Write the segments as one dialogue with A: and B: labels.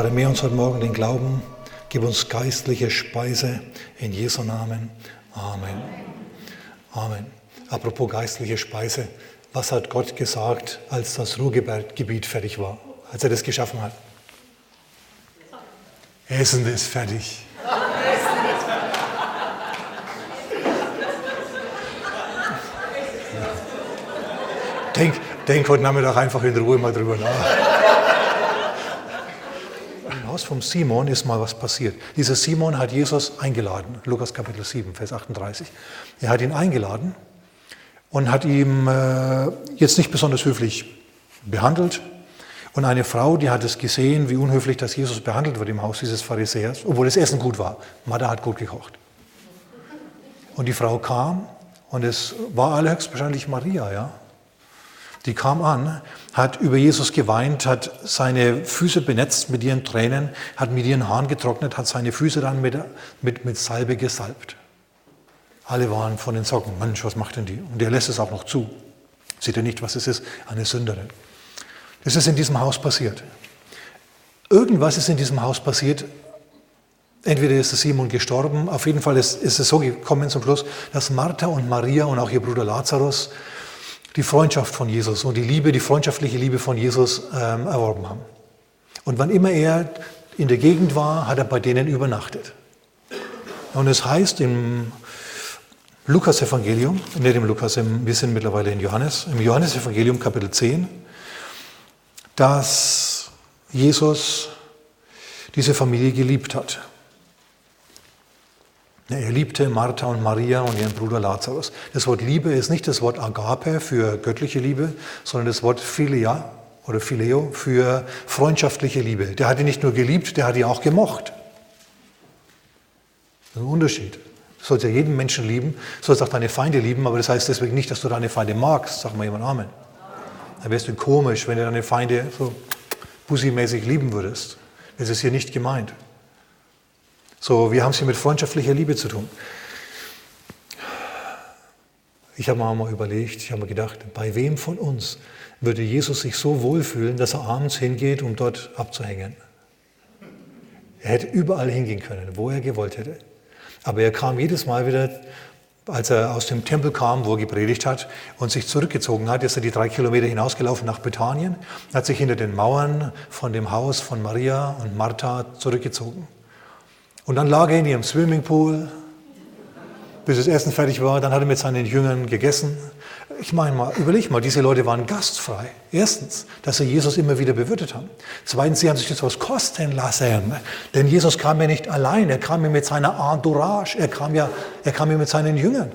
A: Vermehr uns heute Morgen den Glauben, gib uns geistliche Speise in Jesu Namen. Amen. Amen. Apropos geistliche Speise, was hat Gott gesagt, als das Ruhrgebiet fertig war, als er das geschaffen hat? Essen ist fertig. Denk, denk heute Nachmittag einfach in Ruhe mal drüber nach. Haus vom Simon ist mal was passiert. Dieser Simon hat Jesus eingeladen, Lukas Kapitel 7, Vers 38. Er hat ihn eingeladen und hat ihm äh, jetzt nicht besonders höflich behandelt. Und eine Frau, die hat es gesehen, wie unhöflich das Jesus behandelt wird im Haus dieses Pharisäers, obwohl das Essen gut war. Martha hat gut gekocht. Und die Frau kam und es war allerhöchstwahrscheinlich Maria, ja. Die kam an, hat über Jesus geweint, hat seine Füße benetzt mit ihren Tränen, hat mit ihren Haaren getrocknet, hat seine Füße dann mit, mit, mit Salbe gesalbt. Alle waren von den Socken. Mensch, was macht denn die? Und er lässt es auch noch zu. Sieht er nicht, was es ist? Eine Sünderin. Das ist in diesem Haus passiert. Irgendwas ist in diesem Haus passiert. Entweder ist der Simon gestorben, auf jeden Fall ist, ist es so gekommen zum Schluss, dass Martha und Maria und auch ihr Bruder Lazarus die Freundschaft von Jesus und die Liebe, die freundschaftliche Liebe von Jesus ähm, erworben haben. Und wann immer er in der Gegend war, hat er bei denen übernachtet. Und es heißt im Lukas-Evangelium, nicht im Lukas, wir sind mittlerweile in Johannes, im Johannes-Evangelium Kapitel 10, dass Jesus diese Familie geliebt hat. Er liebte Martha und Maria und ihren Bruder Lazarus. Das Wort Liebe ist nicht das Wort Agape für göttliche Liebe, sondern das Wort Philia oder Phileo für freundschaftliche Liebe. Der hat ihn nicht nur geliebt, der hat ihn auch gemocht. Das ist ein Unterschied. Du sollst ja jeden Menschen lieben, du sollst auch deine Feinde lieben, aber das heißt deswegen nicht, dass du deine Feinde magst. Sag mal jemand Amen. Dann wärst du komisch, wenn du deine Feinde so bussimäßig lieben würdest. Das ist hier nicht gemeint. So, wir haben es hier mit freundschaftlicher Liebe zu tun. Ich habe mir mal überlegt, ich habe mir gedacht, bei wem von uns würde Jesus sich so wohlfühlen, dass er abends hingeht, um dort abzuhängen? Er hätte überall hingehen können, wo er gewollt hätte. Aber er kam jedes Mal wieder, als er aus dem Tempel kam, wo er gepredigt hat und sich zurückgezogen hat, ist er die drei Kilometer hinausgelaufen nach Bethanien, hat sich hinter den Mauern von dem Haus von Maria und Martha zurückgezogen. Und dann lag er in ihrem Swimmingpool, bis das Essen fertig war. Dann hat er mit seinen Jüngern gegessen. Ich meine mal, überleg mal, diese Leute waren gastfrei. Erstens, dass sie Jesus immer wieder bewirtet haben. Zweitens, sie haben sich das was kosten lassen. Denn Jesus kam ja nicht allein, er kam ja mit seiner Entourage, er kam ja, er kam ja mit seinen Jüngern.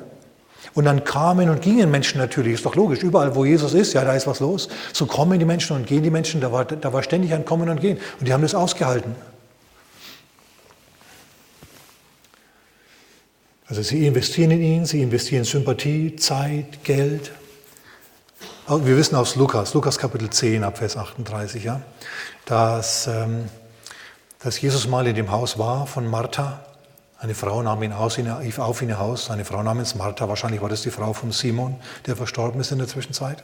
A: Und dann kamen und gingen Menschen natürlich, ist doch logisch, überall wo Jesus ist, ja, da ist was los. So kommen die Menschen und gehen die Menschen, da war, da war ständig ein Kommen und Gehen. Und die haben das ausgehalten. Also sie investieren in ihn, sie investieren Sympathie, Zeit, Geld. Wir wissen aus Lukas, Lukas Kapitel 10 ab Vers 38, ja, dass, ähm, dass Jesus mal in dem Haus war von Martha. Eine Frau nahm ihn auf in ihr Haus, eine Frau namens Martha, wahrscheinlich war das die Frau von Simon, der verstorben ist in der Zwischenzeit.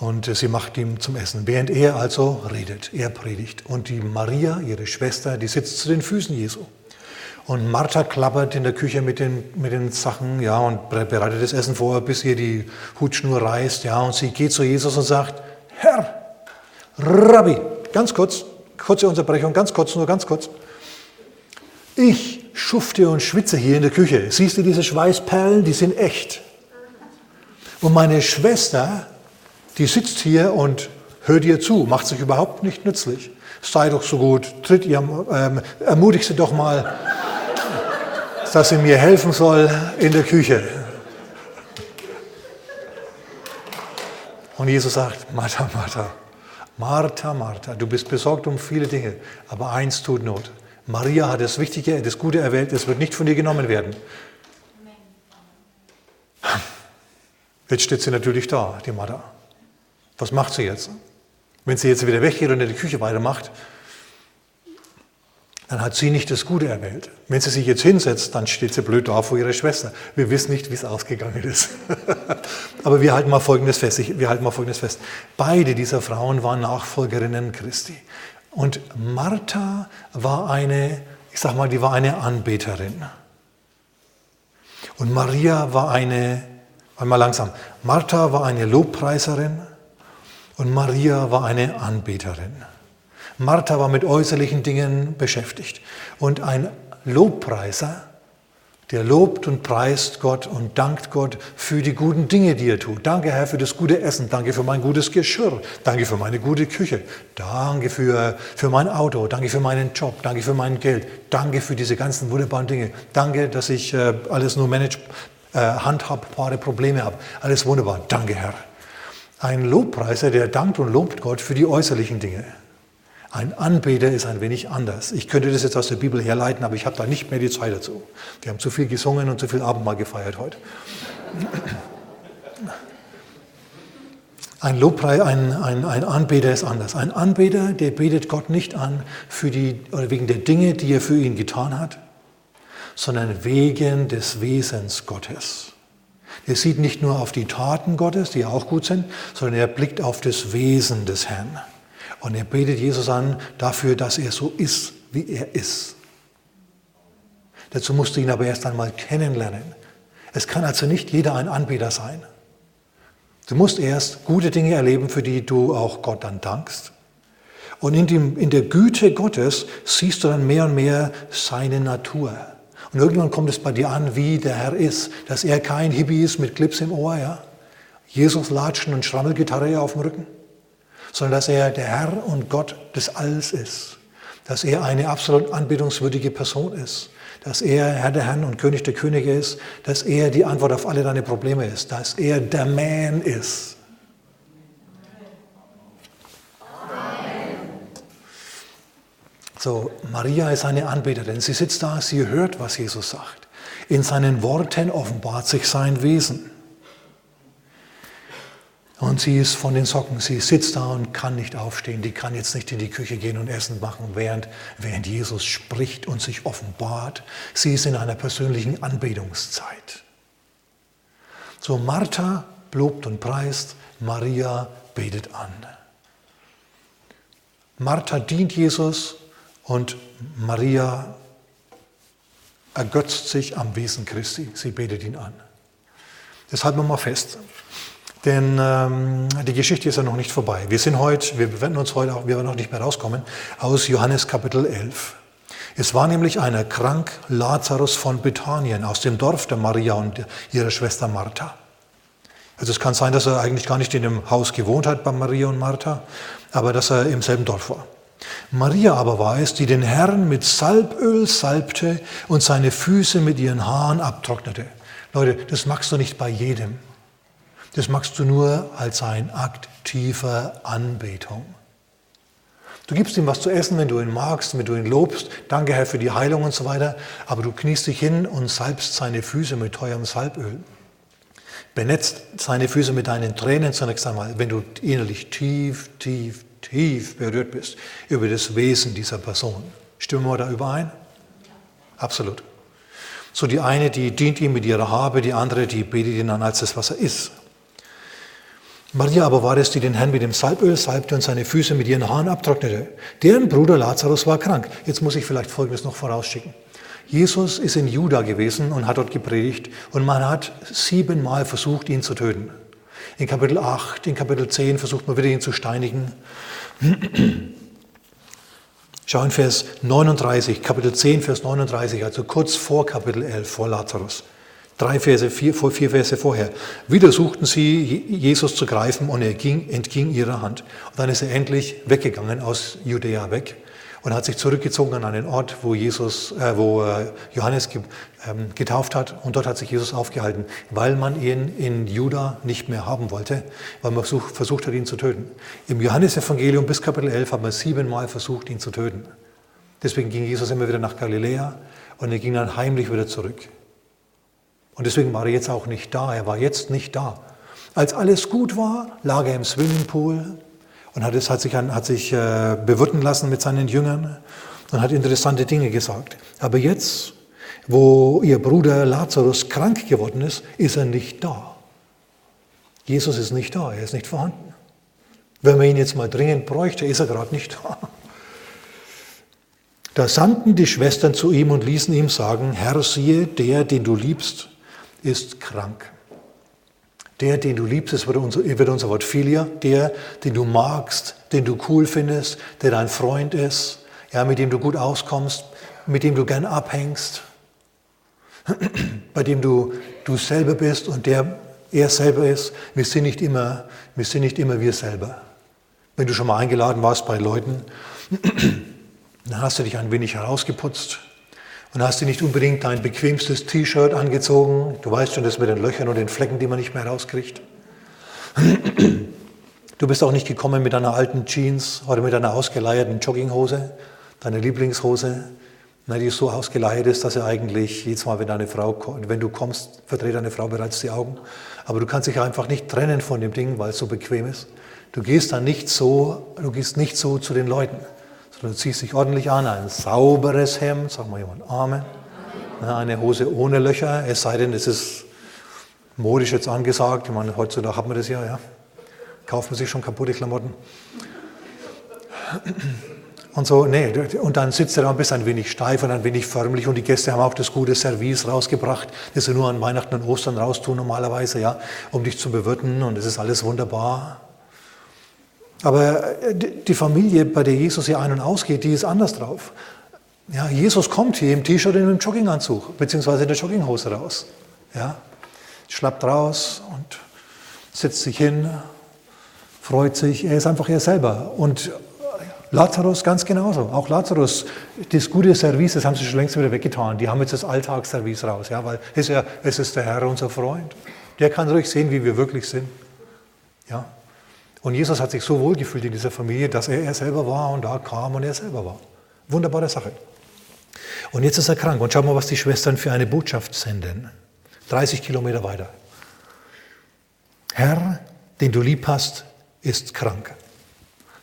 A: Und sie macht ihm zum Essen, während er also redet, er predigt. Und die Maria, ihre Schwester, die sitzt zu den Füßen Jesu. Und Martha klappert in der Küche mit den, mit den Sachen, ja, und bereitet das Essen vor, bis ihr die Hutschnur reißt, ja, und sie geht zu Jesus und sagt, Herr, Rabbi, ganz kurz, kurze Unterbrechung, ganz kurz, nur ganz kurz. Ich schufte und schwitze hier in der Küche. Siehst du diese Schweißperlen? Die sind echt. Und meine Schwester, die sitzt hier und hört ihr zu, macht sich überhaupt nicht nützlich. Sei doch so gut, tritt ihr, ähm, ermutigt sie doch mal dass sie mir helfen soll in der Küche. Und Jesus sagt, Martha, Martha, Martha, Martha, du bist besorgt um viele Dinge, aber eins tut Not. Maria hat das Wichtige, das Gute erwählt, es wird nicht von dir genommen werden. Jetzt steht sie natürlich da, die Martha. Was macht sie jetzt? Wenn sie jetzt wieder weggeht und in die Küche weitermacht, dann hat sie nicht das Gute erwählt. Wenn sie sich jetzt hinsetzt, dann steht sie blöd da vor ihrer Schwester. Wir wissen nicht, wie es ausgegangen ist. Aber wir halten mal Folgendes fest. Wir halten mal Folgendes fest. Beide dieser Frauen waren Nachfolgerinnen Christi. Und Martha war eine, ich sag mal, die war eine Anbeterin. Und Maria war eine, einmal langsam, Martha war eine Lobpreiserin und Maria war eine Anbeterin. Martha war mit äußerlichen Dingen beschäftigt. Und ein Lobpreiser, der lobt und preist Gott und dankt Gott für die guten Dinge, die er tut. Danke, Herr, für das gute Essen. Danke für mein gutes Geschirr. Danke für meine gute Küche. Danke für, für mein Auto. Danke für meinen Job. Danke für mein Geld. Danke für diese ganzen wunderbaren Dinge. Danke, dass ich äh, alles nur manage, äh, handhabbare Probleme habe. Alles wunderbar. Danke, Herr. Ein Lobpreiser, der dankt und lobt Gott für die äußerlichen Dinge. Ein Anbeter ist ein wenig anders. Ich könnte das jetzt aus der Bibel herleiten, aber ich habe da nicht mehr die Zeit dazu. Wir haben zu viel gesungen und zu viel Abendmahl gefeiert heute. Ein Lobpreis, ein, ein, ein Anbeter ist anders. Ein Anbeter, der betet Gott nicht an für die, oder wegen der Dinge, die er für ihn getan hat, sondern wegen des Wesens Gottes. Er sieht nicht nur auf die Taten Gottes, die auch gut sind, sondern er blickt auf das Wesen des Herrn. Und er betet Jesus an dafür, dass er so ist, wie er ist. Dazu musst du ihn aber erst einmal kennenlernen. Es kann also nicht jeder ein Anbeter sein. Du musst erst gute Dinge erleben, für die du auch Gott dann dankst. Und in, dem, in der Güte Gottes siehst du dann mehr und mehr seine Natur. Und irgendwann kommt es bei dir an, wie der Herr ist, dass er kein Hippie ist mit Clips im Ohr, ja? Jesus latschen und Schrammelgitarre auf dem Rücken, sondern dass er der Herr und Gott des Alls ist, dass er eine absolut anbetungswürdige Person ist, dass er Herr der Herren und König der Könige ist, dass er die Antwort auf alle deine Probleme ist, dass er der Man ist. So, Maria ist eine Anbeterin. Sie sitzt da, sie hört, was Jesus sagt. In seinen Worten offenbart sich sein Wesen. Und sie ist von den Socken, sie sitzt da und kann nicht aufstehen, die kann jetzt nicht in die Küche gehen und Essen machen, während, während Jesus spricht und sich offenbart. Sie ist in einer persönlichen Anbetungszeit. So Martha lobt und preist, Maria betet an. Martha dient Jesus und Maria ergötzt sich am Wesen Christi. Sie betet ihn an. Das halten wir mal fest. Denn ähm, die Geschichte ist ja noch nicht vorbei. Wir sind heute, wir werden uns heute auch, wir werden noch nicht mehr rauskommen, aus Johannes Kapitel 11. Es war nämlich einer krank, Lazarus von Bethanien, aus dem Dorf der Maria und ihrer Schwester Martha. Also es kann sein, dass er eigentlich gar nicht in dem Haus gewohnt hat bei Maria und Martha, aber dass er im selben Dorf war. Maria aber war es, die den Herrn mit Salböl salbte und seine Füße mit ihren Haaren abtrocknete. Leute, das magst du nicht bei jedem. Das machst du nur als ein Akt tiefer Anbetung. Du gibst ihm was zu essen, wenn du ihn magst, wenn du ihn lobst. Danke, Herr, für die Heilung und so weiter. Aber du kniest dich hin und salbst seine Füße mit teurem Salböl. Benetzt seine Füße mit deinen Tränen zunächst einmal, wenn du innerlich tief, tief, tief berührt bist über das Wesen dieser Person. Stimmen wir da überein? Absolut. So die eine, die dient ihm mit ihrer Habe, die andere, die betet ihn an als das, was er ist. Maria aber war es, die den Herrn mit dem Salböl salbte und seine Füße mit ihren Haaren abtrocknete. Deren Bruder Lazarus war krank. Jetzt muss ich vielleicht Folgendes noch vorausschicken. Jesus ist in Juda gewesen und hat dort gepredigt und man hat siebenmal versucht, ihn zu töten. In Kapitel 8, in Kapitel 10 versucht man wieder ihn zu steinigen. Schau in Vers 39, Kapitel 10, Vers 39, also kurz vor Kapitel 11, vor Lazarus. Drei Verse, vier, vier Verse vorher. Wieder suchten sie, Jesus zu greifen und er ging, entging ihrer Hand. Und dann ist er endlich weggegangen aus Judäa weg und hat sich zurückgezogen an einen Ort, wo, Jesus, äh, wo äh, Johannes ähm, getauft hat. Und dort hat sich Jesus aufgehalten, weil man ihn in Juda nicht mehr haben wollte, weil man versuch, versucht hat, ihn zu töten. Im Johannesevangelium bis Kapitel 11 hat man siebenmal versucht, ihn zu töten. Deswegen ging Jesus immer wieder nach Galiläa und er ging dann heimlich wieder zurück. Und deswegen war er jetzt auch nicht da. Er war jetzt nicht da. Als alles gut war, lag er im Swimmingpool und hat, es, hat sich, hat sich äh, bewirten lassen mit seinen Jüngern. und hat interessante Dinge gesagt. Aber jetzt, wo ihr Bruder Lazarus krank geworden ist, ist er nicht da. Jesus ist nicht da, er ist nicht vorhanden. Wenn man ihn jetzt mal dringend bräuchte, ist er gerade nicht da. Da sandten die Schwestern zu ihm und ließen ihm sagen, Herr, siehe, der, den du liebst, ist krank. Der, den du liebst, das wird unser, wird unser Wort Philia, der, den du magst, den du cool findest, der dein Freund ist, ja, mit dem du gut auskommst, mit dem du gern abhängst, bei dem du du selber bist und der er selber ist. Wir sind nicht immer, wir sind nicht immer wir selber. Wenn du schon mal eingeladen warst bei Leuten, dann hast du dich ein wenig herausgeputzt und hast dir nicht unbedingt dein bequemstes T-Shirt angezogen. Du weißt schon, das mit den Löchern und den Flecken, die man nicht mehr rauskriegt. Du bist auch nicht gekommen mit deiner alten Jeans oder mit deiner ausgeleierten Jogginghose, deiner Lieblingshose, die so ausgeleiert ist, dass er eigentlich jedes Mal, wenn, deine Frau, wenn du kommst, verdreht deine Frau bereits die Augen. Aber du kannst dich einfach nicht trennen von dem Ding, weil es so bequem ist. Du gehst dann nicht so, du gehst nicht so zu den Leuten, sondern du ziehst dich ordentlich an, ein sauberes Hemd, sag mal jemand Amen. Eine Hose ohne Löcher, es sei denn, es ist modisch jetzt angesagt. Ich meine, heutzutage hat man das ja, ja. Kauft man sich schon kaputte Klamotten. Und so, nee, und dann sitzt er da und bist ein wenig steif und ein wenig förmlich und die Gäste haben auch das gute Service rausgebracht, das sie nur an Weihnachten und Ostern raustun normalerweise, ja, um dich zu bewirten und es ist alles wunderbar. Aber äh, die Familie, bei der Jesus hier ein- und ausgeht, die ist anders drauf. Ja, Jesus kommt hier im T-Shirt und im Jogginganzug, beziehungsweise in der Jogginghose raus. Ja, schlappt raus und setzt sich hin, freut sich. Er ist einfach er selber. Und Lazarus ganz genauso. Auch Lazarus, das gute Service, das haben sie schon längst wieder weggetan. Die haben jetzt das Alltagsservice raus, ja, weil es, ja, es ist der Herr, unser Freund. Der kann ruhig sehen, wie wir wirklich sind. Ja. Und Jesus hat sich so wohl gefühlt in dieser Familie, dass er er selber war und da kam und er selber war. Wunderbare Sache. Und jetzt ist er krank. Und schau mal, was die Schwestern für eine Botschaft senden. 30 Kilometer weiter. Herr, den du lieb hast, ist krank.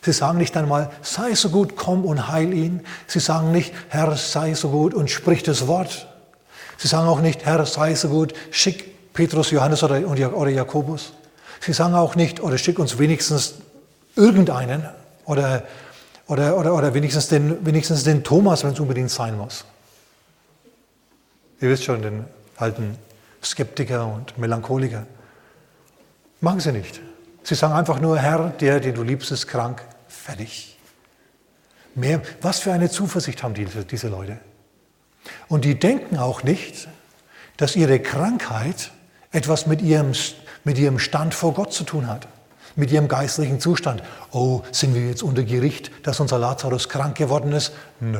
A: Sie sagen nicht einmal, sei so gut, komm und heil ihn. Sie sagen nicht, Herr, sei so gut und sprich das Wort. Sie sagen auch nicht, Herr, sei so gut, schick Petrus, Johannes oder, oder Jakobus. Sie sagen auch nicht, oder schick uns wenigstens irgendeinen oder, oder, oder, oder wenigstens, den, wenigstens den Thomas, wenn es unbedingt sein muss. Ihr wisst schon, den alten Skeptiker und Melancholiker. Machen sie nicht. Sie sagen einfach nur, Herr, der, den du liebst, ist krank. Fertig. Mehr, was für eine Zuversicht haben diese, diese Leute? Und die denken auch nicht, dass ihre Krankheit etwas mit ihrem, mit ihrem Stand vor Gott zu tun hat, mit ihrem geistlichen Zustand. Oh, sind wir jetzt unter Gericht, dass unser Lazarus krank geworden ist? Nö,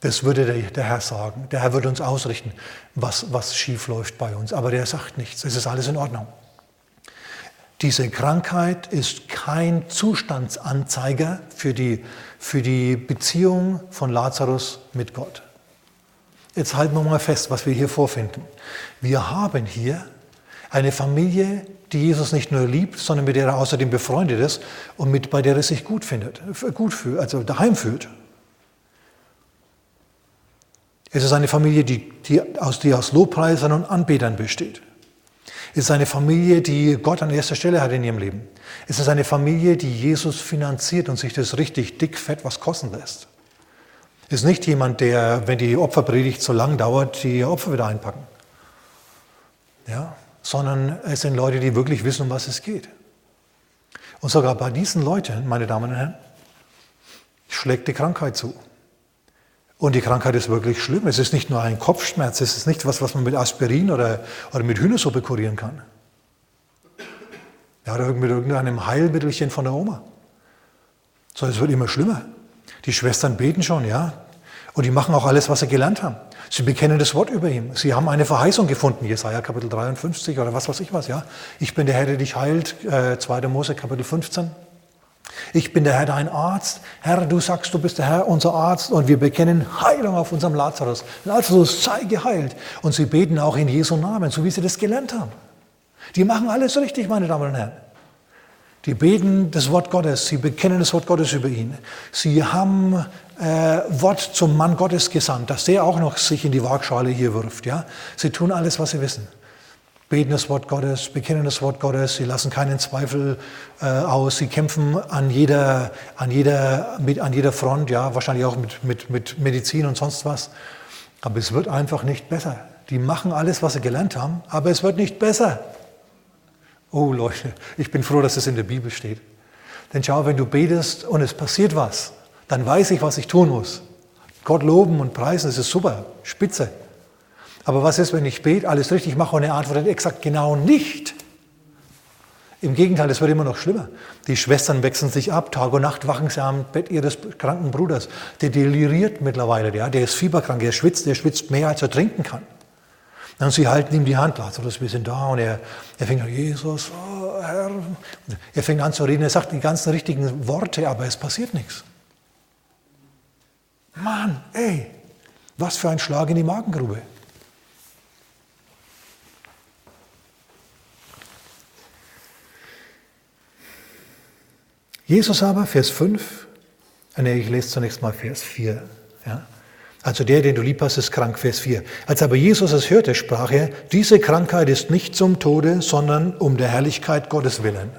A: das würde der, Herr sagen. Der Herr würde uns ausrichten, was, was schief läuft bei uns. Aber der sagt nichts, es ist alles in Ordnung. Diese Krankheit ist kein Zustandsanzeiger für die, für die Beziehung von Lazarus mit Gott. Jetzt halten wir mal fest, was wir hier vorfinden. Wir haben hier eine Familie, die Jesus nicht nur liebt, sondern mit der er außerdem befreundet ist und mit, bei der er sich gut findet, gut fühlt, also daheim fühlt. Es ist eine Familie, die, die, aus, die aus Lobpreisern und Anbetern besteht. Es ist eine Familie, die Gott an erster Stelle hat in ihrem Leben. Es ist eine Familie, die Jesus finanziert und sich das richtig dick, fett was kosten lässt. Es ist nicht jemand, der, wenn die Opferpredigt so lang dauert, die Opfer wieder einpacken. Ja, sondern es sind Leute, die wirklich wissen, um was es geht. Und sogar bei diesen Leuten, meine Damen und Herren, schlägt die Krankheit zu. Und die Krankheit ist wirklich schlimm. Es ist nicht nur ein Kopfschmerz, es ist nicht was, was man mit Aspirin oder, oder mit Hühnersuppe kurieren kann. Ja, oder mit irgendeinem Heilmittelchen von der Oma. So, es wird immer schlimmer. Die Schwestern beten schon, ja. Und die machen auch alles, was sie gelernt haben. Sie bekennen das Wort über ihm. Sie haben eine Verheißung gefunden, Jesaja Kapitel 53 oder was weiß ich was, ja. Ich bin der Herr, der dich heilt, äh, 2. Mose Kapitel 15. Ich bin der Herr, dein Arzt. Herr, du sagst, du bist der Herr, unser Arzt. Und wir bekennen Heilung auf unserem Lazarus. Lazarus sei geheilt. Und sie beten auch in Jesu Namen, so wie sie das gelernt haben. Die machen alles richtig, meine Damen und Herren. Die beten das Wort Gottes, sie bekennen das Wort Gottes über ihn. Sie haben äh, Wort zum Mann Gottes gesandt, dass der auch noch sich in die Waagschale hier wirft. Ja? Sie tun alles, was sie wissen. Beten das Wort Gottes, bekennen das Wort Gottes, sie lassen keinen Zweifel äh, aus, sie kämpfen an jeder, an, jeder, mit, an jeder Front, ja, wahrscheinlich auch mit, mit, mit Medizin und sonst was. Aber es wird einfach nicht besser. Die machen alles, was sie gelernt haben, aber es wird nicht besser. Oh Leute, ich bin froh, dass es in der Bibel steht. Denn schau, wenn du betest und es passiert was, dann weiß ich, was ich tun muss. Gott loben und preisen, das ist super, spitze. Aber was ist, wenn ich bete, alles richtig mache und er antwortet exakt genau nicht? Im Gegenteil, es wird immer noch schlimmer. Die Schwestern wechseln sich ab, Tag und Nacht wachen sie am Bett ihres kranken Bruders. Der deliriert mittlerweile, ja, der ist fieberkrank, der schwitzt, der schwitzt mehr, als er trinken kann. Und sie halten ihm die Hand, Lazarus, wir sind da. Und er, er fängt an, Jesus, oh Herr. Er fängt an zu reden, er sagt die ganzen richtigen Worte, aber es passiert nichts. Mann, ey, was für ein Schlag in die Magengrube. Jesus aber, Vers 5, nee, ich lese zunächst mal Vers 4. Ja. Also der, den du lieb hast, ist krank, Vers 4. Als aber Jesus es hörte, sprach er, diese Krankheit ist nicht zum Tode, sondern um der Herrlichkeit Gottes willen.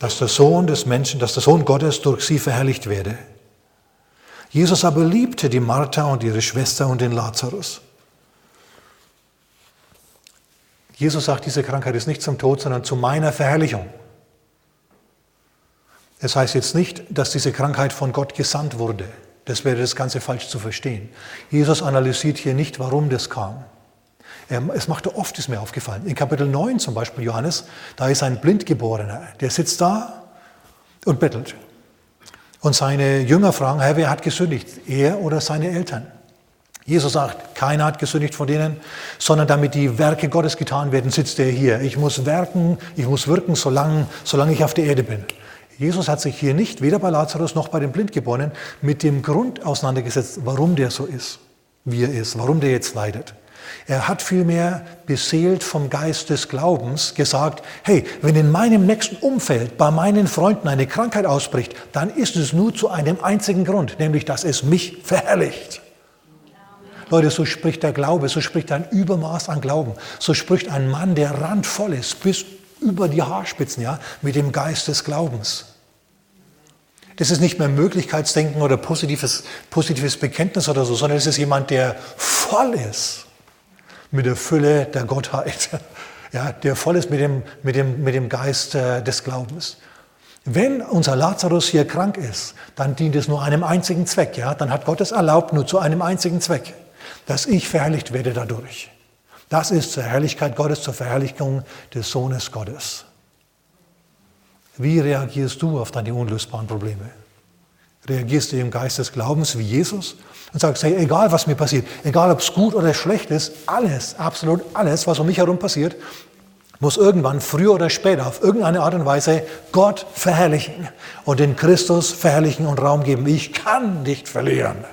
A: Dass der Sohn des Menschen, dass der Sohn Gottes durch sie verherrlicht werde. Jesus aber liebte die Martha und ihre Schwester und den Lazarus. Jesus sagt, diese Krankheit ist nicht zum Tod, sondern zu meiner Verherrlichung. Es heißt jetzt nicht, dass diese Krankheit von Gott gesandt wurde. Das wäre das Ganze falsch zu verstehen. Jesus analysiert hier nicht, warum das kam. Es machte oft, ist mir aufgefallen. In Kapitel 9 zum Beispiel, Johannes, da ist ein Blindgeborener, der sitzt da und bettelt. Und seine Jünger fragen, Herr, wer hat gesündigt? Er oder seine Eltern? Jesus sagt, keiner hat gesündigt von denen, sondern damit die Werke Gottes getan werden, sitzt er hier. Ich muss werken, ich muss wirken, solange, solange ich auf der Erde bin. Jesus hat sich hier nicht, weder bei Lazarus noch bei den Blindgeborenen, mit dem Grund auseinandergesetzt, warum der so ist, wie er ist, warum der jetzt leidet. Er hat vielmehr beseelt vom Geist des Glaubens gesagt, hey, wenn in meinem nächsten Umfeld bei meinen Freunden eine Krankheit ausbricht, dann ist es nur zu einem einzigen Grund, nämlich dass es mich verherrlicht. Leute, so spricht der Glaube, so spricht ein Übermaß an Glauben, so spricht ein Mann, der randvoll ist, bis über die Haarspitzen, ja, mit dem Geist des Glaubens. Das ist nicht mehr Möglichkeitsdenken oder positives, positives Bekenntnis oder so, sondern es ist jemand, der voll ist mit der Fülle der Gottheit, ja, der voll ist mit dem, mit dem, mit dem Geist äh, des Glaubens. Wenn unser Lazarus hier krank ist, dann dient es nur einem einzigen Zweck. Ja? Dann hat Gott es erlaubt, nur zu einem einzigen Zweck, dass ich verherrlicht werde dadurch. Das ist zur Herrlichkeit Gottes, zur Verherrlichung des Sohnes Gottes. Wie reagierst du auf deine unlösbaren Probleme? Reagierst du im Geist des Glaubens wie Jesus und sagst, hey, egal was mir passiert, egal ob es gut oder schlecht ist, alles, absolut alles, was um mich herum passiert, muss irgendwann, früher oder später, auf irgendeine Art und Weise Gott verherrlichen und den Christus verherrlichen und Raum geben. Ich kann nicht verlieren.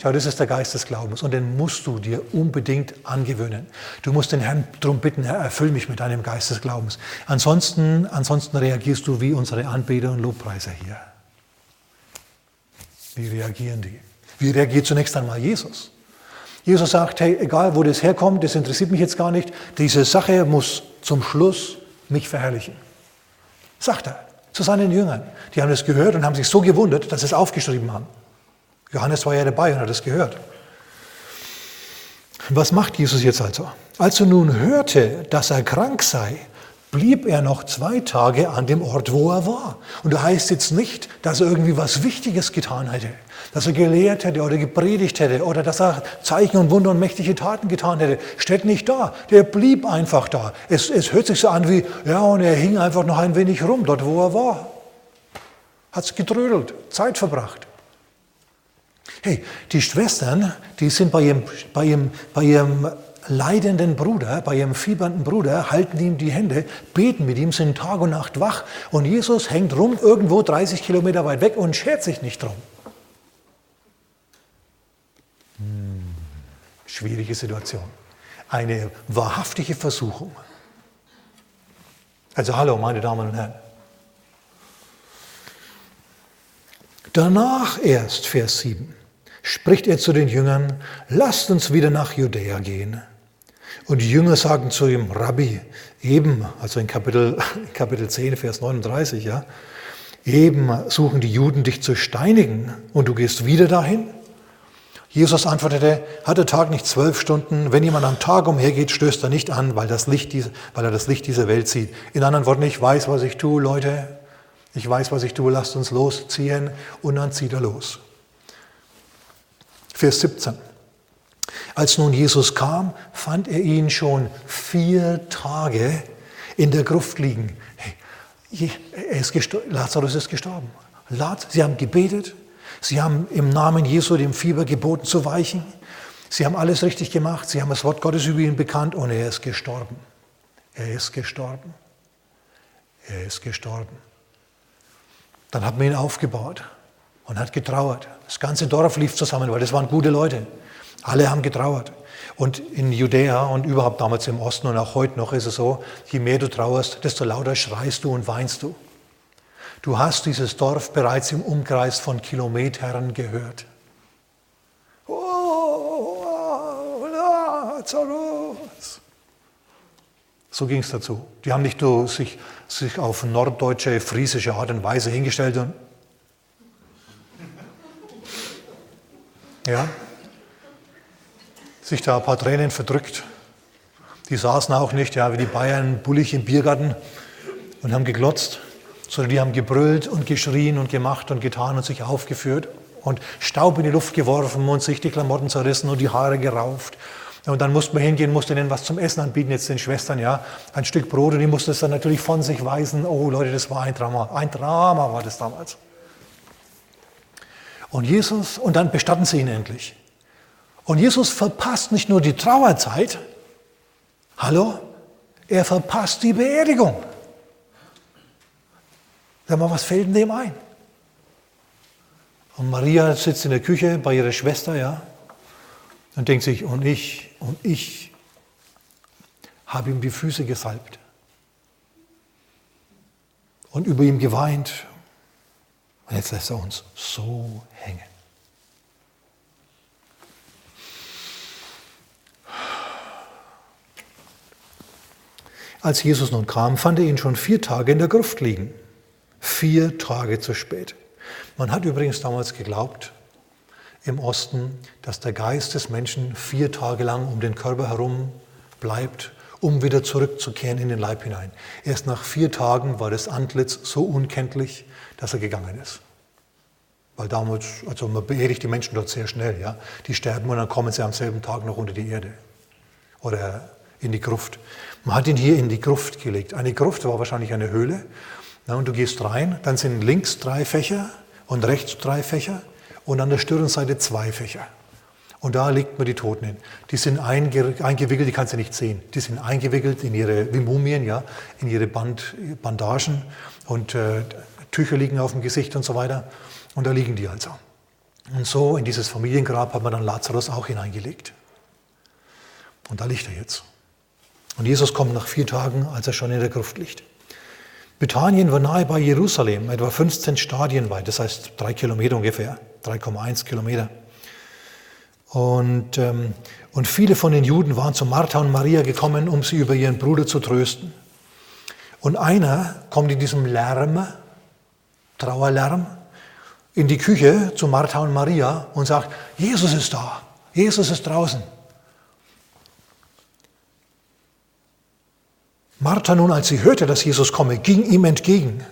A: Schau, das ist der Geist des Glaubens und den musst du dir unbedingt angewöhnen. Du musst den Herrn darum bitten, Herr, erfüll mich mit deinem Geist des Glaubens. Ansonsten, ansonsten reagierst du wie unsere Anbeter und Lobpreiser hier. Wie reagieren die? Wie reagiert zunächst einmal Jesus? Jesus sagt, hey, egal wo das herkommt, das interessiert mich jetzt gar nicht. Diese Sache muss zum Schluss mich verherrlichen. Sagt er zu seinen Jüngern. Die haben das gehört und haben sich so gewundert, dass sie es aufgeschrieben haben. Johannes war ja dabei und hat es gehört. Was macht Jesus jetzt also? Als er nun hörte, dass er krank sei, blieb er noch zwei Tage an dem Ort, wo er war. Und da heißt jetzt nicht, dass er irgendwie was Wichtiges getan hätte, dass er gelehrt hätte oder gepredigt hätte oder dass er Zeichen und Wunder und mächtige Taten getan hätte. Steht nicht da. Der blieb einfach da. Es, es hört sich so an wie, ja, und er hing einfach noch ein wenig rum, dort wo er war. Hat es getrödelt, Zeit verbracht. Hey, die Schwestern, die sind bei ihrem, bei ihrem, bei ihrem leidenden Bruder, bei ihrem fiebernden Bruder, halten ihm die Hände, beten mit ihm, sind Tag und Nacht wach und Jesus hängt rum irgendwo 30 Kilometer weit weg und schert sich nicht drum. Hm, schwierige Situation. Eine wahrhaftige Versuchung. Also hallo, meine Damen und Herren. Danach erst, Vers 7, spricht er zu den Jüngern, lasst uns wieder nach Judäa gehen. Und die Jünger sagen zu ihm, Rabbi, eben, also in Kapitel, Kapitel 10, Vers 39, ja, eben suchen die Juden dich zu steinigen und du gehst wieder dahin? Jesus antwortete, hat der Tag nicht zwölf Stunden? Wenn jemand am Tag umhergeht, stößt er nicht an, weil, das Licht, weil er das Licht dieser Welt sieht. In anderen Worten, ich weiß, was ich tue, Leute. Ich weiß, was ich tue, lasst uns losziehen. Und dann zieht er los. Vers 17. Als nun Jesus kam, fand er ihn schon vier Tage in der Gruft liegen. Er ist Lazarus ist gestorben. Sie haben gebetet, Sie haben im Namen Jesu dem Fieber geboten zu weichen. Sie haben alles richtig gemacht. Sie haben das Wort Gottes über ihn bekannt und er ist gestorben. Er ist gestorben. Er ist gestorben. Dann hat man ihn aufgebaut und hat getrauert. Das ganze Dorf lief zusammen, weil das waren gute Leute. Alle haben getrauert. Und in Judäa und überhaupt damals im Osten und auch heute noch ist es so, je mehr du trauerst, desto lauter schreist du und weinst du. Du hast dieses Dorf bereits im Umkreis von Kilometern gehört. Oh. So ging es dazu. Die haben nicht nur sich, sich auf norddeutsche, friesische Art und Weise hingestellt und ja, sich da ein paar Tränen verdrückt. Die saßen auch nicht, ja, wie die Bayern bullig im Biergarten und haben geglotzt sondern die haben gebrüllt und geschrien und gemacht und getan und sich aufgeführt und Staub in die Luft geworfen und sich die Klamotten zerrissen und die Haare gerauft. Und dann musste man hingehen, musste ihnen was zum Essen anbieten, jetzt den Schwestern, ja, ein Stück Brot und die mussten es dann natürlich von sich weisen. Oh Leute, das war ein Drama. Ein Drama war das damals. Und Jesus, und dann bestatten sie ihn endlich. Und Jesus verpasst nicht nur die Trauerzeit, hallo, er verpasst die Beerdigung. Sag mal, was fällt denn dem ein? Und Maria sitzt in der Küche bei ihrer Schwester, ja, und denkt sich, und ich, und ich habe ihm die Füße gesalbt und über ihm geweint. Jetzt lässt er uns so hängen. Als Jesus nun kam, fand er ihn schon vier Tage in der Gruft liegen. Vier Tage zu spät. Man hat übrigens damals geglaubt, im Osten, dass der Geist des Menschen vier Tage lang um den Körper herum bleibt, um wieder zurückzukehren in den Leib hinein. Erst nach vier Tagen war das Antlitz so unkenntlich, dass er gegangen ist. Weil damals, also man beerdigt die Menschen dort sehr schnell, ja. Die sterben und dann kommen sie am selben Tag noch unter die Erde oder in die Gruft. Man hat ihn hier in die Gruft gelegt. Eine Gruft war wahrscheinlich eine Höhle na, und du gehst rein, dann sind links drei Fächer und rechts drei Fächer und an der Stirnseite zwei Fächer. Und da legt man die Toten hin. Die sind eingewickelt, die kannst du nicht sehen. Die sind eingewickelt in ihre, wie Mumien, ja, in ihre Band, Bandagen und äh, Tücher liegen auf dem Gesicht und so weiter. Und da liegen die also. Und so in dieses Familiengrab hat man dann Lazarus auch hineingelegt. Und da liegt er jetzt. Und Jesus kommt nach vier Tagen, als er schon in der Gruft liegt. Bethanien war nahe bei Jerusalem, etwa 15 Stadien weit, das heißt drei Kilometer ungefähr, 3,1 Kilometer. Und, ähm, und viele von den Juden waren zu Martha und Maria gekommen, um sie über ihren Bruder zu trösten. Und einer kommt in diesem Lärm, Trauerlärm, in die Küche zu Martha und Maria und sagt, Jesus ist da, Jesus ist draußen. Martha nun, als sie hörte, dass Jesus komme, ging ihm entgegen.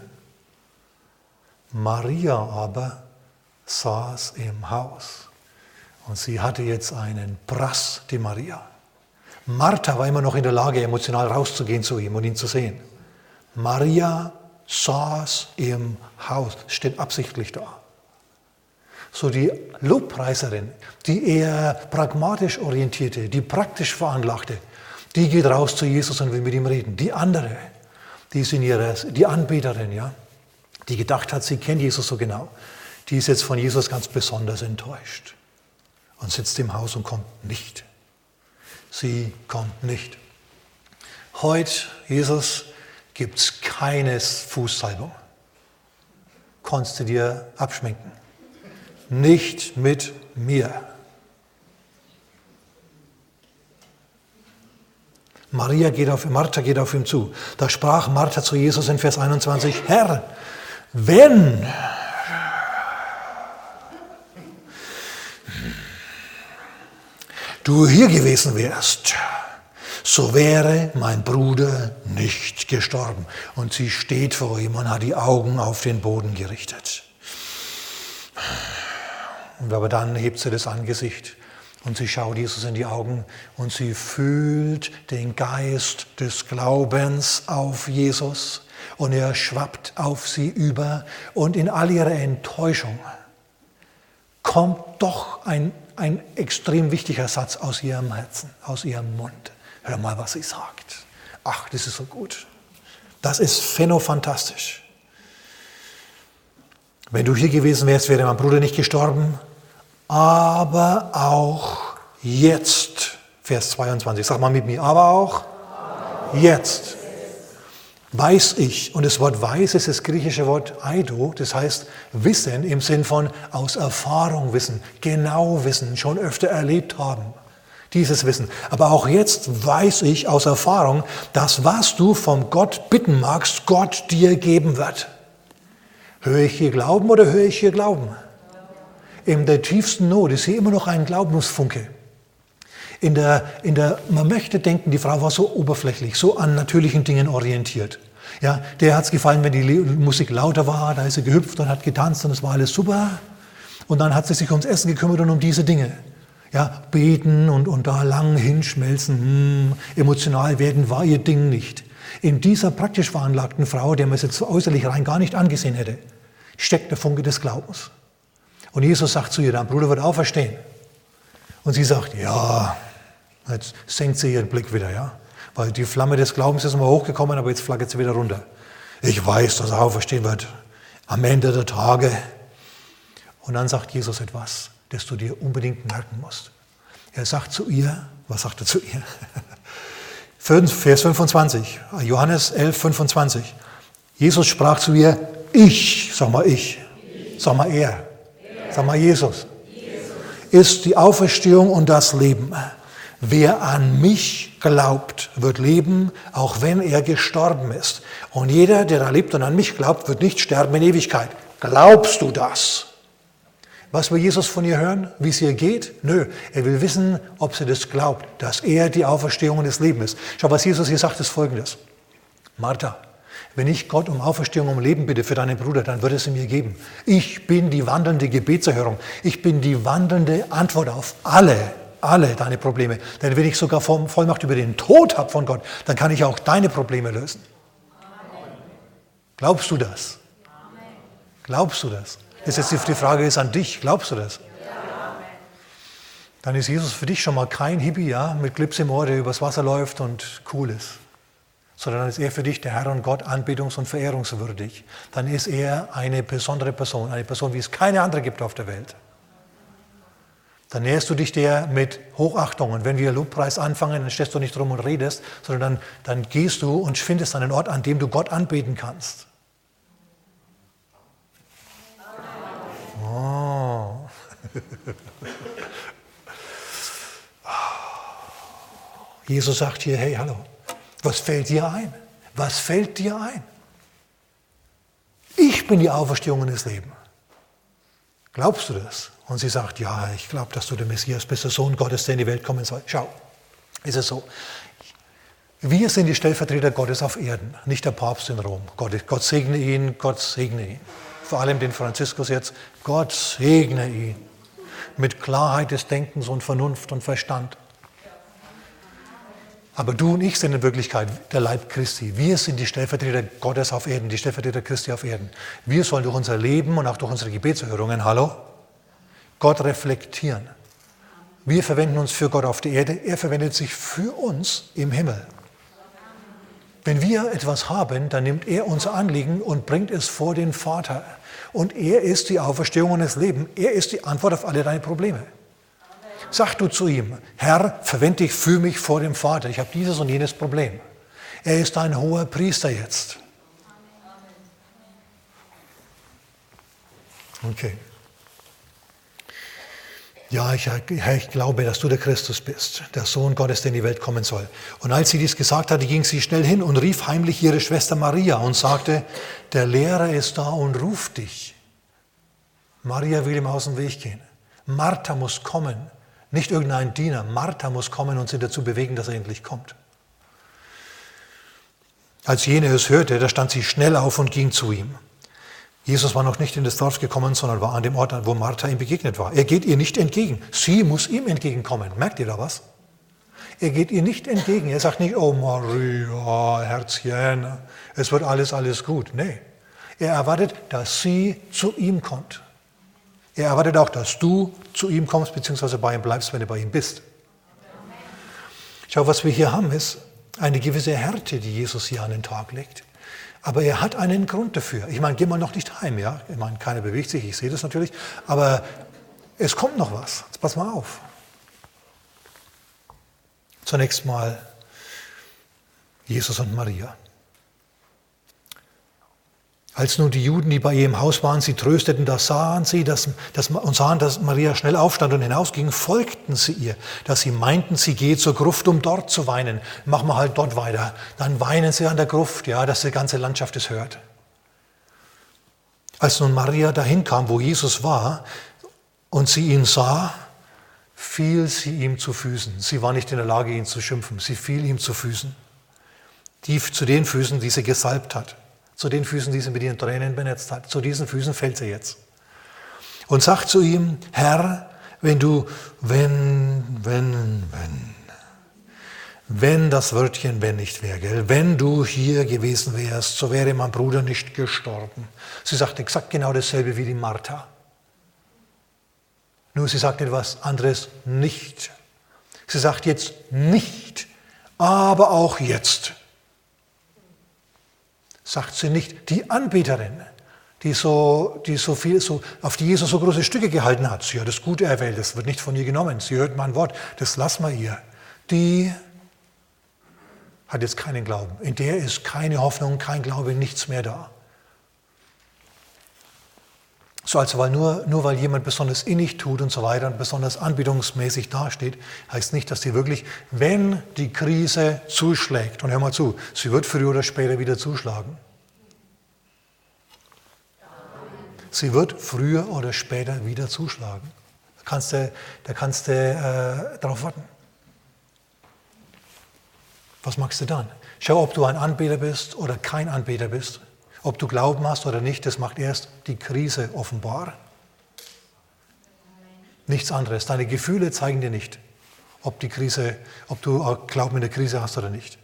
A: Maria aber saß im Haus und sie hatte jetzt einen Brass, die Maria. Martha war immer noch in der Lage, emotional rauszugehen zu ihm und ihn zu sehen. Maria saß im Haus, steht absichtlich da. So die Lobpreiserin, die eher pragmatisch orientierte, die praktisch veranlagte, die geht raus zu Jesus und will mit ihm reden. Die andere, die ist in ihrer, die Anbeterin, ja, die gedacht hat, sie kennt Jesus so genau, die ist jetzt von Jesus ganz besonders enttäuscht und sitzt im Haus und kommt nicht. Sie kommt nicht. Heute, Jesus, gibt es keines Fußsalbung. Konntest du dir abschminken. Nicht mit mir. Maria geht auf, Martha geht auf ihn zu. Da sprach Martha zu Jesus in Vers 21, Herr, wenn du hier gewesen wärst, so wäre mein Bruder nicht gestorben. Und sie steht vor ihm und hat die Augen auf den Boden gerichtet. Und aber dann hebt sie das Angesicht und sie schaut Jesus in die Augen und sie fühlt den Geist des Glaubens auf Jesus und er schwappt auf sie über und in all ihrer Enttäuschung kommt doch ein, ein extrem wichtiger Satz aus ihrem Herzen, aus ihrem Mund. Hör mal, was sie sagt. Ach, das ist so gut. Das ist phänofantastisch. Wenn du hier gewesen wärst, wäre mein Bruder nicht gestorben, aber auch jetzt. Vers 22, sag mal mit mir, aber auch jetzt weiß ich, und das Wort weiß ist das griechische Wort eido, das heißt Wissen im Sinn von aus Erfahrung wissen, genau wissen, schon öfter erlebt haben. Dieses Wissen. Aber auch jetzt weiß ich aus Erfahrung, dass was du vom Gott bitten magst, Gott dir geben wird. Höre ich hier Glauben oder höre ich hier Glauben? In der tiefsten Not ist hier immer noch ein Glaubensfunke. In der, in der, man möchte denken, die Frau war so oberflächlich, so an natürlichen Dingen orientiert. Ja, der hat es gefallen, wenn die Musik lauter war, da ist sie gehüpft und hat getanzt und es war alles super. Und dann hat sie sich ums Essen gekümmert und um diese Dinge. Ja, beten und, und da lang hinschmelzen, hm, emotional werden war ihr Ding nicht. In dieser praktisch veranlagten Frau, der man es jetzt so äußerlich rein gar nicht angesehen hätte, steckt der Funke des Glaubens. Und Jesus sagt zu ihr, dein Bruder wird auferstehen. Und sie sagt, ja, jetzt senkt sie ihren Blick wieder, ja. Weil die Flamme des Glaubens ist immer hochgekommen, aber jetzt flackert sie wieder runter. Ich weiß, dass er auferstehen wird am Ende der Tage. Und dann sagt Jesus etwas, das du dir unbedingt merken musst. Er sagt zu ihr, was sagt er zu ihr? Vers 25, Johannes 11, 25. Jesus sprach zu ihr, ich, sag mal ich, sag mal er, sag mal Jesus, ist die Auferstehung und das Leben. Wer an mich glaubt, wird leben, auch wenn er gestorben ist. Und jeder, der da lebt und an mich glaubt, wird nicht sterben in Ewigkeit. Glaubst du das? Was will Jesus von ihr hören? Wie es ihr geht? Nö, er will wissen, ob sie das glaubt, dass er die Auferstehung und das Leben ist. Schau, was Jesus hier sagt, ist folgendes. Martha, wenn ich Gott um Auferstehung, um Leben bitte für deinen Bruder, dann wird es ihm mir geben. Ich bin die wandelnde Gebetserhörung. Ich bin die wandelnde Antwort auf alle, alle deine Probleme. Denn wenn ich sogar Vollmacht über den Tod habe von Gott, dann kann ich auch deine Probleme lösen. Glaubst du das? Glaubst du das? Ist jetzt die Frage ist an dich. Glaubst du das? Dann ist Jesus für dich schon mal kein Hippie, ja, mit Clips im Ohr, der übers Wasser läuft und cool ist sondern dann ist er für dich der Herr und Gott anbetungs- und verehrungswürdig. Dann ist er eine besondere Person, eine Person, wie es keine andere gibt auf der Welt. Dann näherst du dich der mit Hochachtung. Und wenn wir Lobpreis anfangen, dann stehst du nicht rum und redest, sondern dann, dann gehst du und findest einen Ort, an dem du Gott anbeten kannst. Oh. Jesus sagt hier, hey, hallo. Was fällt dir ein? Was fällt dir ein? Ich bin die Auferstehung und das Leben. Glaubst du das? Und sie sagt, ja, ich glaube, dass du der Messias bist, der Sohn Gottes, der in die Welt kommen soll. Schau, ist es so. Wir sind die Stellvertreter Gottes auf Erden, nicht der Papst in Rom. Gott, Gott segne ihn, Gott segne ihn. Vor allem den Franziskus jetzt. Gott segne ihn. Mit Klarheit des Denkens und Vernunft und Verstand. Aber du und ich sind in Wirklichkeit der Leib Christi. Wir sind die Stellvertreter Gottes auf Erden, die Stellvertreter Christi auf Erden. Wir sollen durch unser Leben und auch durch unsere Gebetserhörungen, hallo, Gott reflektieren. Wir verwenden uns für Gott auf der Erde, er verwendet sich für uns im Himmel. Wenn wir etwas haben, dann nimmt er unser Anliegen und bringt es vor den Vater. Und er ist die Auferstehung und das Leben. Er ist die Antwort auf alle deine Probleme. Sag du zu ihm, Herr, verwende dich für mich vor dem Vater. Ich habe dieses und jenes Problem. Er ist ein hoher Priester jetzt. Okay. Ja, ich, Herr, ich glaube, dass du der Christus bist, der Sohn Gottes, der in die Welt kommen soll. Und als sie dies gesagt hatte, ging sie schnell hin und rief heimlich ihre Schwester Maria und sagte, der Lehrer ist da und ruft dich. Maria will ihm aus dem Weg gehen. Martha muss kommen, nicht irgendein Diener. Martha muss kommen und sie dazu bewegen, dass er endlich kommt. Als jene es hörte, da stand sie schnell auf und ging zu ihm. Jesus war noch nicht in das Dorf gekommen, sondern war an dem Ort, wo Martha ihm begegnet war. Er geht ihr nicht entgegen. Sie muss ihm entgegenkommen. Merkt ihr da was? Er geht ihr nicht entgegen. Er sagt nicht, oh Maria, Herzchen, es wird alles, alles gut. Nee. Er erwartet, dass sie zu ihm kommt. Er erwartet auch, dass du zu ihm kommst, beziehungsweise bei ihm bleibst, wenn du bei ihm bist. Schau, was wir hier haben, ist eine gewisse Härte, die Jesus hier an den Tag legt. Aber er hat einen Grund dafür. Ich meine, geh mal noch nicht heim, ja? Ich meine, keiner bewegt sich, ich sehe das natürlich. Aber es kommt noch was. Jetzt pass mal auf. Zunächst mal Jesus und Maria. Als nun die Juden, die bei ihr im Haus waren, sie trösteten, da sahen sie dass, dass, und sahen, dass Maria schnell aufstand und hinausging, folgten sie ihr, dass sie meinten, sie gehe zur Gruft, um dort zu weinen. Machen wir halt dort weiter. Dann weinen sie an der Gruft, ja, dass die ganze Landschaft es hört. Als nun Maria dahin kam, wo Jesus war, und sie ihn sah, fiel sie ihm zu Füßen. Sie war nicht in der Lage, ihn zu schimpfen. Sie fiel ihm zu Füßen. Die, zu den Füßen, die sie gesalbt hat zu den Füßen, die sie mit ihren Tränen benetzt hat. Zu diesen Füßen fällt sie jetzt. Und sagt zu ihm, Herr, wenn du, wenn, wenn, wenn, wenn das Wörtchen wenn nicht wäre, gell? wenn du hier gewesen wärst, so wäre mein Bruder nicht gestorben. Sie sagt exakt genau dasselbe wie die Martha. Nur sie sagt etwas anderes nicht. Sie sagt jetzt nicht, aber auch jetzt sagt sie nicht, die Anbeterin, die so, die so viel, so, auf die Jesus so große Stücke gehalten hat. Sie hat das Gute erwählt, das wird nicht von ihr genommen. Sie hört mein Wort, das lassen wir ihr. Die hat jetzt keinen Glauben. In der ist keine Hoffnung, kein Glaube, nichts mehr da. So also weil nur, nur weil jemand besonders innig tut und so weiter und besonders anbietungsmäßig dasteht, heißt nicht, dass die wirklich, wenn die Krise zuschlägt, und hör mal zu, sie wird früher oder später wieder zuschlagen. Sie wird früher oder später wieder zuschlagen. Da kannst du, da kannst du äh, darauf warten. Was machst du dann? Schau, ob du ein Anbeter bist oder kein Anbeter bist. Ob du Glauben hast oder nicht, das macht erst die Krise offenbar. Nichts anderes. Deine Gefühle zeigen dir nicht, ob, die Krise, ob du Glauben in der Krise hast oder nicht.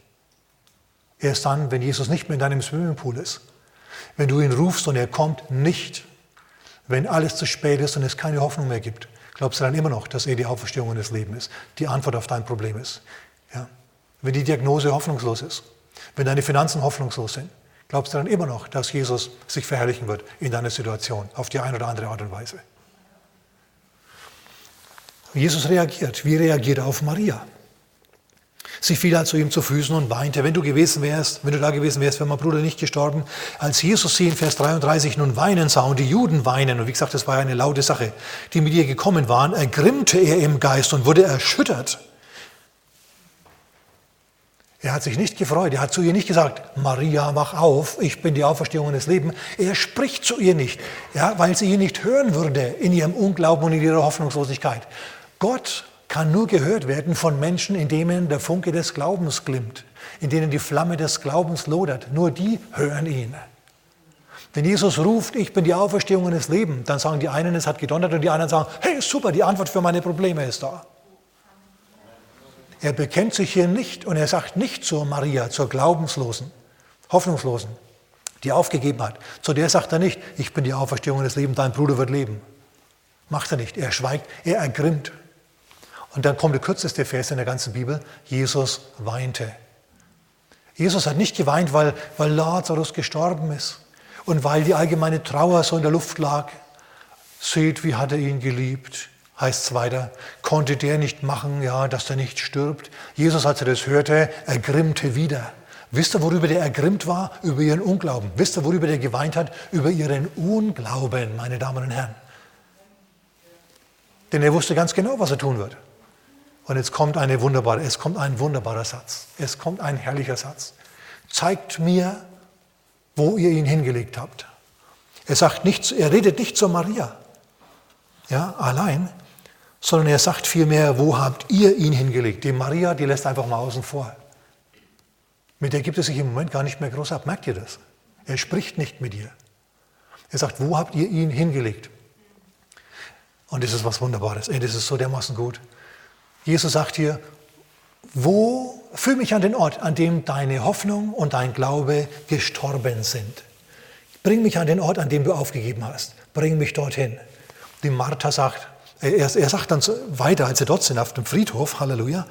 A: Erst dann, wenn Jesus nicht mehr in deinem Swimmingpool ist, wenn du ihn rufst und er kommt nicht, wenn alles zu spät ist und es keine Hoffnung mehr gibt, glaubst du dann immer noch, dass er die Auferstehung und das Leben ist, die Antwort auf dein Problem ist. Ja? Wenn die Diagnose hoffnungslos ist, wenn deine Finanzen hoffnungslos sind, glaubst du dann immer noch, dass Jesus sich verherrlichen wird in deiner Situation auf die eine oder andere Art und Weise? Jesus reagiert. Wie reagiert er auf Maria? Sie fiel halt zu ihm zu Füßen und weinte. Wenn du gewesen wärst, wenn du da gewesen wärst, wäre mein Bruder nicht gestorben. Als Jesus sie in Vers 33 nun weinen sah und die Juden weinen, und wie gesagt, das war ja eine laute Sache, die mit ihr gekommen waren, ergrimmte er im Geist und wurde erschüttert. Er hat sich nicht gefreut. Er hat zu ihr nicht gesagt, Maria, wach auf, ich bin die Auferstehung und das Leben. Er spricht zu ihr nicht, ja, weil sie ihn nicht hören würde in ihrem Unglauben und in ihrer Hoffnungslosigkeit. Gott kann nur gehört werden von Menschen, in denen der Funke des Glaubens glimmt, in denen die Flamme des Glaubens lodert. Nur die hören ihn. Wenn Jesus ruft, ich bin die Auferstehung und das Leben, dann sagen die einen, es hat gedonnert und die anderen sagen, hey, super, die Antwort für meine Probleme ist da. Er bekennt sich hier nicht und er sagt nicht zur Maria, zur Glaubenslosen, Hoffnungslosen, die aufgegeben hat. Zu der sagt er nicht, ich bin die Auferstehung des Lebens, dein Bruder wird leben. Macht er nicht. Er schweigt, er ergrimmt. Und dann kommt der kürzeste Vers in der ganzen Bibel, Jesus weinte. Jesus hat nicht geweint, weil, weil Lazarus gestorben ist und weil die allgemeine Trauer so in der Luft lag. Seht, wie hat er ihn geliebt heißt es weiter, konnte der nicht machen, ja, dass er nicht stirbt. Jesus, als er das hörte, ergrimmte wieder, Wisst ihr, worüber der ergrimmt war? Über ihren Unglauben. Wisst ihr, worüber der geweint hat? Über ihren Unglauben, meine Damen und Herren. Denn er wusste ganz genau, was er tun wird. Und jetzt kommt, eine wunderbare, es kommt ein wunderbarer Satz. Es kommt ein herrlicher Satz. Zeigt mir, wo ihr ihn hingelegt habt. Er sagt nicht, er redet nicht zu Maria, ja, allein, sondern er sagt vielmehr, wo habt ihr ihn hingelegt? Die Maria, die lässt einfach mal außen vor. Mit der gibt es sich im Moment gar nicht mehr groß ab. Merkt ihr das? Er spricht nicht mit ihr. Er sagt, wo habt ihr ihn hingelegt? Und das ist was Wunderbares. Ey, das ist so dermaßen gut. Jesus sagt hier, wo, führ mich an den Ort, an dem deine Hoffnung und dein Glaube gestorben sind. Bring mich an den Ort, an dem du aufgegeben hast. Bring mich dorthin. Die Martha sagt, er, er sagt dann weiter, als sie dort sind, auf dem Friedhof, Halleluja,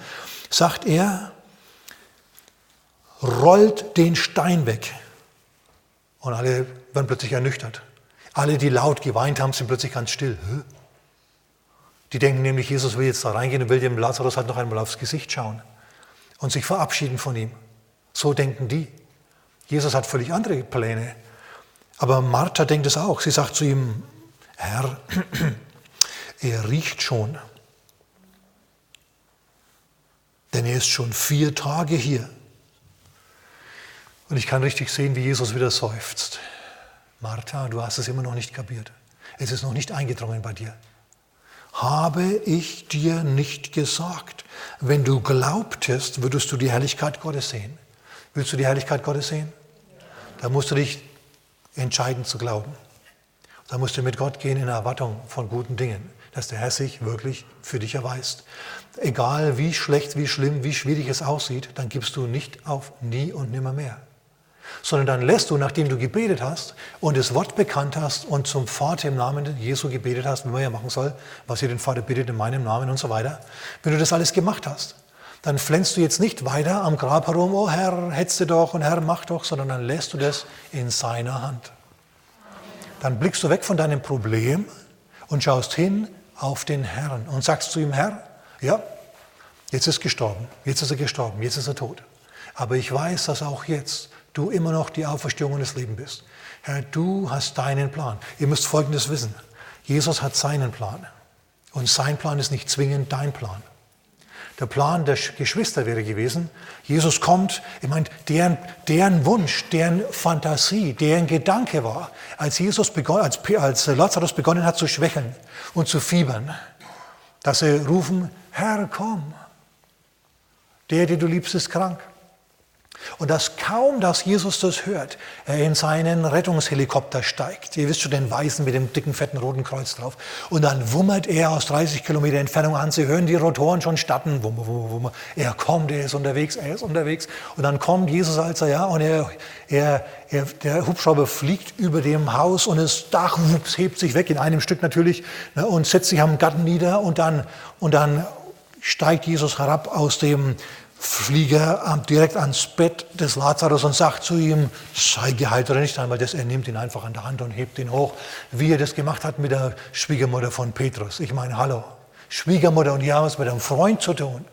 A: sagt er, rollt den Stein weg. Und alle werden plötzlich ernüchtert. Alle, die laut geweint haben, sind plötzlich ganz still. Die denken nämlich, Jesus will jetzt da reingehen und will dem Lazarus halt noch einmal aufs Gesicht schauen und sich verabschieden von ihm. So denken die. Jesus hat völlig andere Pläne. Aber Martha denkt es auch. Sie sagt zu ihm, Herr, er riecht schon. Denn er ist schon vier Tage hier. Und ich kann richtig sehen, wie Jesus wieder seufzt. Martha, du hast es immer noch nicht kapiert. Es ist noch nicht eingedrungen bei dir. Habe ich dir nicht gesagt, wenn du glaubtest, würdest du die Herrlichkeit Gottes sehen. Willst du die Herrlichkeit Gottes sehen? Da musst du dich entscheiden zu glauben. Da musst du mit Gott gehen in Erwartung von guten Dingen, dass der Herr sich wirklich für dich erweist. Egal wie schlecht, wie schlimm, wie schwierig es aussieht, dann gibst du nicht auf nie und nimmer mehr sondern dann lässt du, nachdem du gebetet hast und das Wort bekannt hast und zum Vater im Namen Jesu gebetet hast, wie man ja machen soll, was ihr den Vater bittet in meinem Namen und so weiter, wenn du das alles gemacht hast, dann flänzt du jetzt nicht weiter am Grab herum, oh Herr, hetze doch und Herr, mach doch, sondern dann lässt du das in seiner Hand. Dann blickst du weg von deinem Problem und schaust hin auf den Herrn und sagst zu ihm, Herr, ja, jetzt ist gestorben, jetzt ist er gestorben, jetzt ist er tot. Aber ich weiß, dass auch jetzt du immer noch die Auferstehung und das Leben bist. Herr, du hast deinen Plan. Ihr müsst Folgendes wissen. Jesus hat seinen Plan. Und sein Plan ist nicht zwingend dein Plan. Der Plan der Geschwister wäre gewesen, Jesus kommt, ich meine, deren, deren Wunsch, deren Fantasie, deren Gedanke war, als, Jesus begon, als, als Lazarus begonnen hat zu schwächeln und zu fiebern, dass sie rufen, Herr, komm, der, den du liebst, ist krank. Und dass kaum, dass Jesus das hört, er in seinen Rettungshelikopter steigt. Ihr wisst schon, den weißen mit dem dicken, fetten roten Kreuz drauf. Und dann wummert er aus 30 Kilometer Entfernung an. Sie hören die Rotoren schon starten. Wummer, wummer, wummer. Er kommt, er ist unterwegs, er ist unterwegs. Und dann kommt Jesus als er, ja, und er, er, er, der Hubschrauber fliegt über dem Haus und das Dach wups, hebt sich weg, in einem Stück natürlich, ne, und setzt sich am Garten nieder. Und dann, und dann steigt Jesus herab aus dem Flieger direkt ans Bett des Lazarus und sagt zu ihm, sei geheilt oder nicht einmal das, er nimmt ihn einfach an der Hand und hebt ihn hoch, wie er das gemacht hat mit der Schwiegermutter von Petrus. Ich meine, hallo, Schwiegermutter und die haben es mit einem Freund zu tun.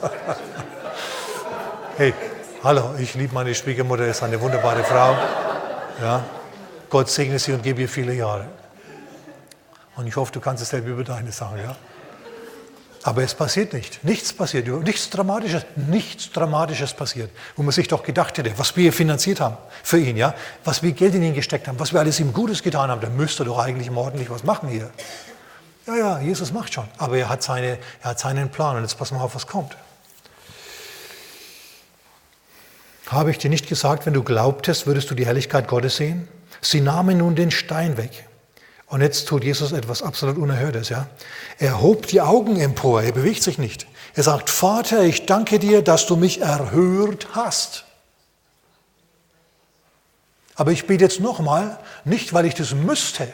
A: hey, hallo, ich liebe meine Schwiegermutter, ist eine wunderbare Frau. Ja, Gott segne sie und gebe ihr viele Jahre. Und ich hoffe, du kannst es selber über deine sagen, ja? Aber es passiert nicht. Nichts passiert. Nichts Dramatisches, nichts Dramatisches passiert. Wo man sich doch gedacht hätte, was wir finanziert haben für ihn, ja? Was wir Geld in ihn gesteckt haben, was wir alles ihm Gutes getan haben, dann müsste doch eigentlich ordentlich was machen hier. Ja, ja, Jesus macht schon. Aber er hat, seine, er hat seinen Plan. Und jetzt pass mal auf, was kommt. Habe ich dir nicht gesagt, wenn du glaubtest, würdest du die Herrlichkeit Gottes sehen? Sie nahmen nun den Stein weg. Und jetzt tut Jesus etwas absolut Unerhörtes. Ja? Er hob die Augen empor, er bewegt sich nicht. Er sagt, Vater, ich danke dir, dass du mich erhört hast. Aber ich bete jetzt nochmal, nicht weil ich das müsste,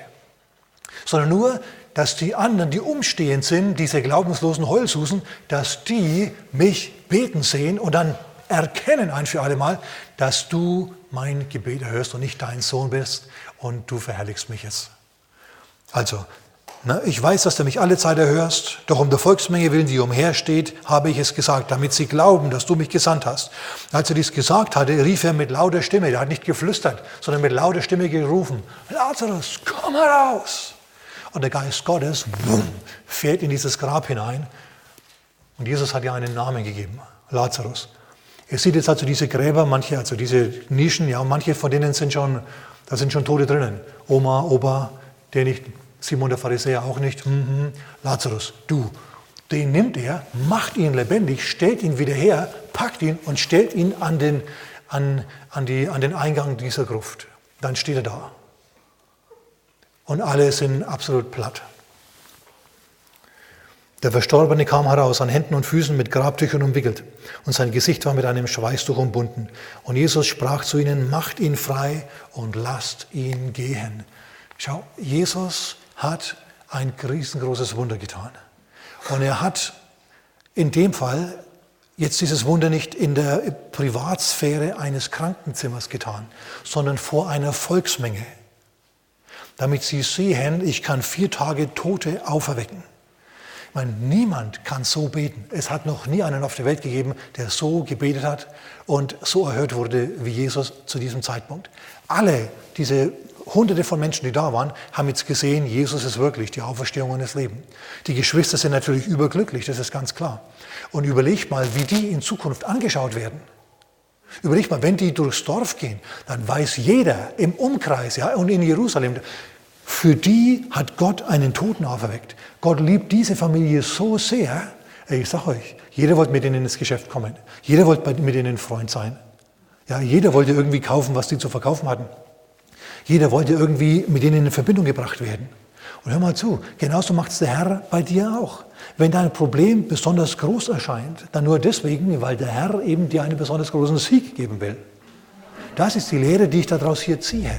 A: sondern nur, dass die anderen, die umstehend sind, diese glaubenslosen Heulsusen, dass die mich beten sehen und dann erkennen ein für alle Mal, dass du mein Gebet erhörst und nicht dein Sohn bist und du verherrlichst mich jetzt. Also, Na, ich weiß, dass du mich alle Zeit erhörst, doch um der Volksmenge willen, die umhersteht, habe ich es gesagt, damit sie glauben, dass du mich gesandt hast. Als er dies gesagt hatte, rief er mit lauter Stimme, er hat nicht geflüstert, sondern mit lauter Stimme gerufen, Lazarus, komm heraus! Und der Geist Gottes boom, fährt in dieses Grab hinein. Und Jesus hat ja einen Namen gegeben, Lazarus. Ihr seht jetzt also diese Gräber, manche, also diese Nischen, ja, manche von denen sind schon, da sind schon Tote drinnen. Oma, Opa, der nicht Simon der Pharisäer auch nicht. Mhm. Lazarus, du. Den nimmt er, macht ihn lebendig, stellt ihn wieder her, packt ihn und stellt ihn an den, an, an, die, an den Eingang dieser Gruft. Dann steht er da. Und alle sind absolut platt. Der Verstorbene kam heraus, an Händen und Füßen mit Grabtüchern umwickelt, und sein Gesicht war mit einem Schweißtuch umbunden. Und Jesus sprach zu ihnen, macht ihn frei und lasst ihn gehen. Schau, Jesus hat ein riesengroßes Wunder getan. Und er hat in dem Fall jetzt dieses Wunder nicht in der Privatsphäre eines Krankenzimmers getan, sondern vor einer Volksmenge, damit sie sehen, ich kann vier Tage Tote auferwecken. Ich meine, niemand kann so beten. Es hat noch nie einen auf der Welt gegeben, der so gebetet hat und so erhört wurde wie Jesus zu diesem Zeitpunkt. Alle diese Hunderte von Menschen, die da waren, haben jetzt gesehen, Jesus ist wirklich die Auferstehung und das Leben. Die Geschwister sind natürlich überglücklich, das ist ganz klar. Und überlegt mal, wie die in Zukunft angeschaut werden. Überlegt mal, wenn die durchs Dorf gehen, dann weiß jeder im Umkreis ja, und in Jerusalem, für die hat Gott einen Toten auferweckt. Gott liebt diese Familie so sehr. Ich sage euch, jeder wollte mit ihnen ins Geschäft kommen. Jeder wollte mit ihnen Freund sein. Ja, jeder wollte irgendwie kaufen, was die zu verkaufen hatten. Jeder wollte irgendwie mit denen in Verbindung gebracht werden. Und hör mal zu, genauso macht es der Herr bei dir auch. Wenn dein Problem besonders groß erscheint, dann nur deswegen, weil der Herr eben dir einen besonders großen Sieg geben will. Das ist die Lehre, die ich daraus hier ziehe.